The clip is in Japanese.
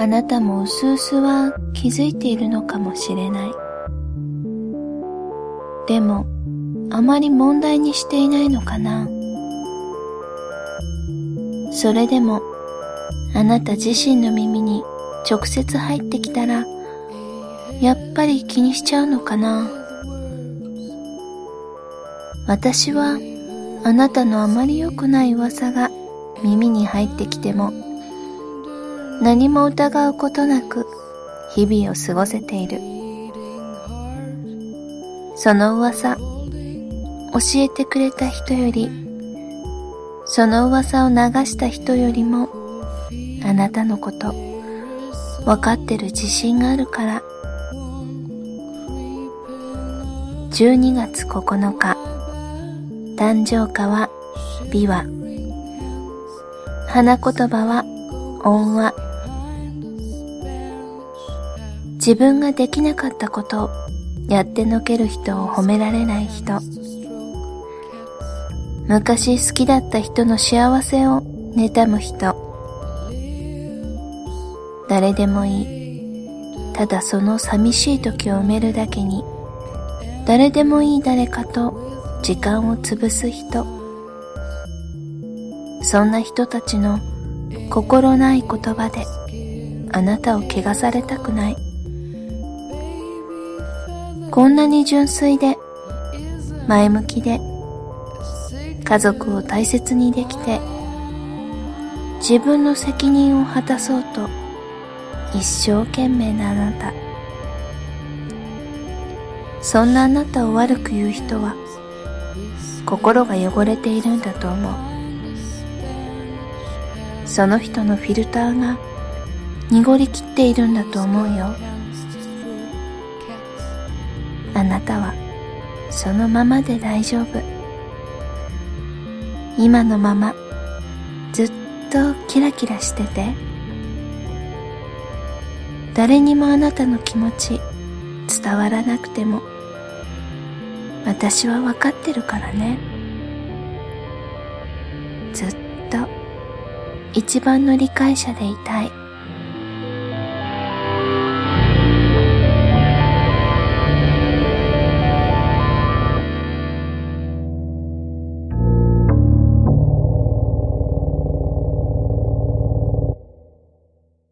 あなたもうすうすは気づいているのかもしれない。でも、あまり問題にしていないのかな。それでも、あなた自身の耳に直接入ってきたら、やっぱり気にしちゃうのかな。私はあなたのあまり良くない噂が耳に入ってきても何も疑うことなく日々を過ごせている。その噂教えてくれた人よりその噂を流した人よりもあなたのこと分かってる自信があるから。12月9日誕生花は美和。花言葉は恩和。自分ができなかったことをやってのける人を褒められない人。昔好きだった人の幸せを妬む人。誰でもいい。ただその寂しい時を埋めるだけに。誰でもいい誰かと時間を潰す人。そんな人たちの心ない言葉であなたを汚されたくない。こんなに純粋で前向きで家族を大切にできて自分の責任を果たそうと一生懸命なあなた。そんなあなたを悪く言う人は心が汚れているんだと思う。その人のフィルターが濁りきっているんだと思うよ。あなたはそのままで大丈夫。今のままずっとキラキラしてて。誰にもあなたの気持ち伝わらなくても。私は分かってるからね。ずっと一番の理解者でいたい。